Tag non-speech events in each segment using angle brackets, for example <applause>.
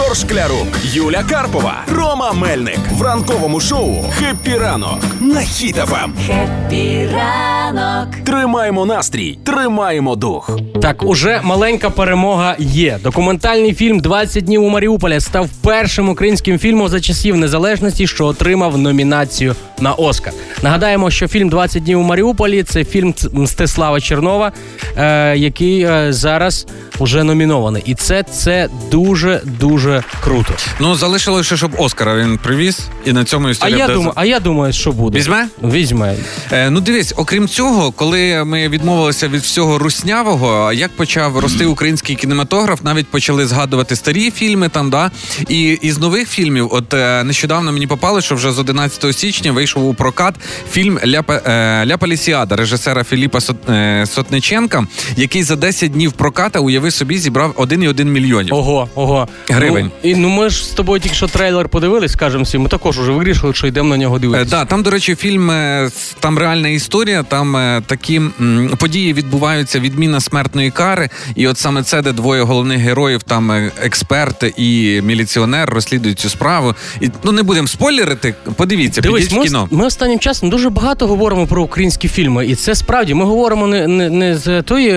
Ігор Шклярук, Юля Карпова, Рома Мельник в ранковому шоу «Happy ранок» на Хіт FM. Happy ранок. Тримаємо настрій, тримаємо дух. Так, уже маленька перемога є. Документальний фільм «20 днів у Маріуполі став першим українським фільмом за часів незалежності, що отримав номінацію на Оскар. Нагадаємо, що фільм «20 днів у Маріуполі це фільм Мстислава Чернова, е, який е, зараз уже номінований. І це, це дуже дуже круто. Ну залишилося, щоб Оскара він привіз, і на цьому А я буде думаю, а я думаю, що буде. Візьме? Візьме. Е, ну дивись, окрім цього, коли ми відмовилися від всього руснявого, як почав рости український кінематограф, навіть почали згадувати старі фільми там, да. І із нових фільмів, от е, нещодавно мені попало, що вже з 11 січня вийшов у прокат фільм Ляпа е, Ля Палісіада режисера Філіпа Сот- е, Сотниченка, який за 10 днів проката, уяви собі, зібрав 1,1 мільйонів. Ого, ого. Гривень. Ну, і ну ми ж з тобою тільки що трейлер подивились, скажемо всі. Ми також уже вирішили, що йдемо на нього Е, дивитися. Да, там, до речі, фільм е, там реальна історія. Там е, такі м, події відбуваються відміна смертної кари. І от саме це, де двоє головних героїв, там експерт і міліціонер розслідують цю справу. І ну не будемо спойлерити. Подивіться, Дивись, підіть в кіно. ми останнім часом дуже багато говоримо про українські фільми, і це справді ми говоримо не, не, не з тої,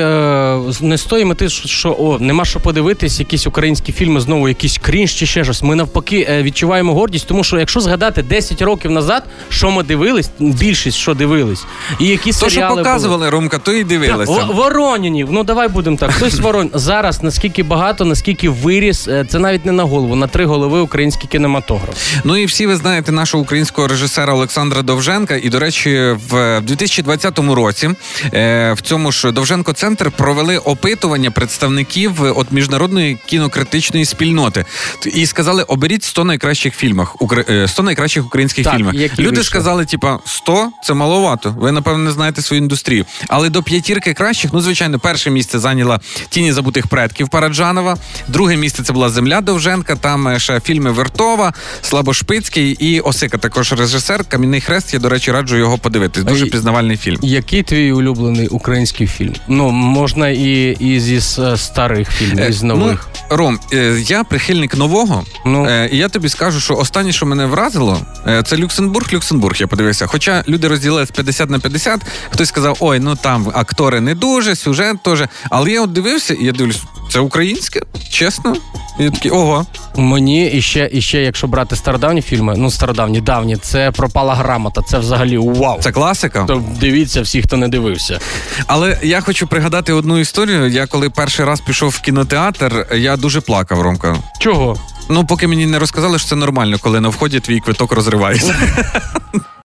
не з тої мети, що, о, нема що подивитись, якісь українські фільми, знову якийсь крінж чи ще щось. Ми навпаки е, відчуваємо гордість, тому що якщо згадати 10 років назад, що ми дивились, більшість що дивились, і які То, що серіали були. показували, Ромка, то і дивилися. Так, Воронінів, ну давай будемо так. Хтось ворон зараз наскільки багато, наскільки виріс, е, це навіть не на голову, на три голови український кінематограф. Ну і всі ви знаєте нашого українського режисера Олександра Довженка. І, до речі, в 2020 році е, в цьому ж Довженко Центр провели опитування представників от міжнародної кінокритичної спільноти і сказали: оберіть 100 найкращих фільмах, укр- е, 100 найкращих українських Так, фільмів. Люди вийшли? сказали, типа 100 – це маловато. Ви напевно не знаєте свою індустрію. Але до п'ятірки кращих, ну звичайно, перше місце зайняла тіні забутих предків Параджанова. Друге місце це була Земля Довженка. Там е, ще фільми Вертова, Слабошпицький і Осика. Також режисер. Кам'яний хрест. Я до речі, раджу його подивитись. Дуже пізнавальний фільм. Який твій улюблений український фільм? Ну можна і, і зі старих фільмів, і з Е, нових. Ну, Ром, е, я прихильник нового, Ну. е, і я тобі скажу, що останнє, що мене вразило, е, це Люксембург, Люксембург. Я подивився. Хоча люди розділились 50 на 50, хтось сказав, ой, ну там актори не дуже, сюжет теж. Але я от дивився, і я дивлюсь, це українське, чесно. І я такий, ого. Мені і ще, і ще, якщо брати стародавні фільми, ну стародавні, давні, це пропала грамота. Це взагалі вау. Це класика. То дивіться всі, хто не дивився. Але я хочу пригадати одну історію. Я коли перший раз пішов в кінотеатр, я дуже плакав, Ромка. Чого? Ну, поки мені не розказали, що це нормально, коли на вході твій квиток розривається. <laughs>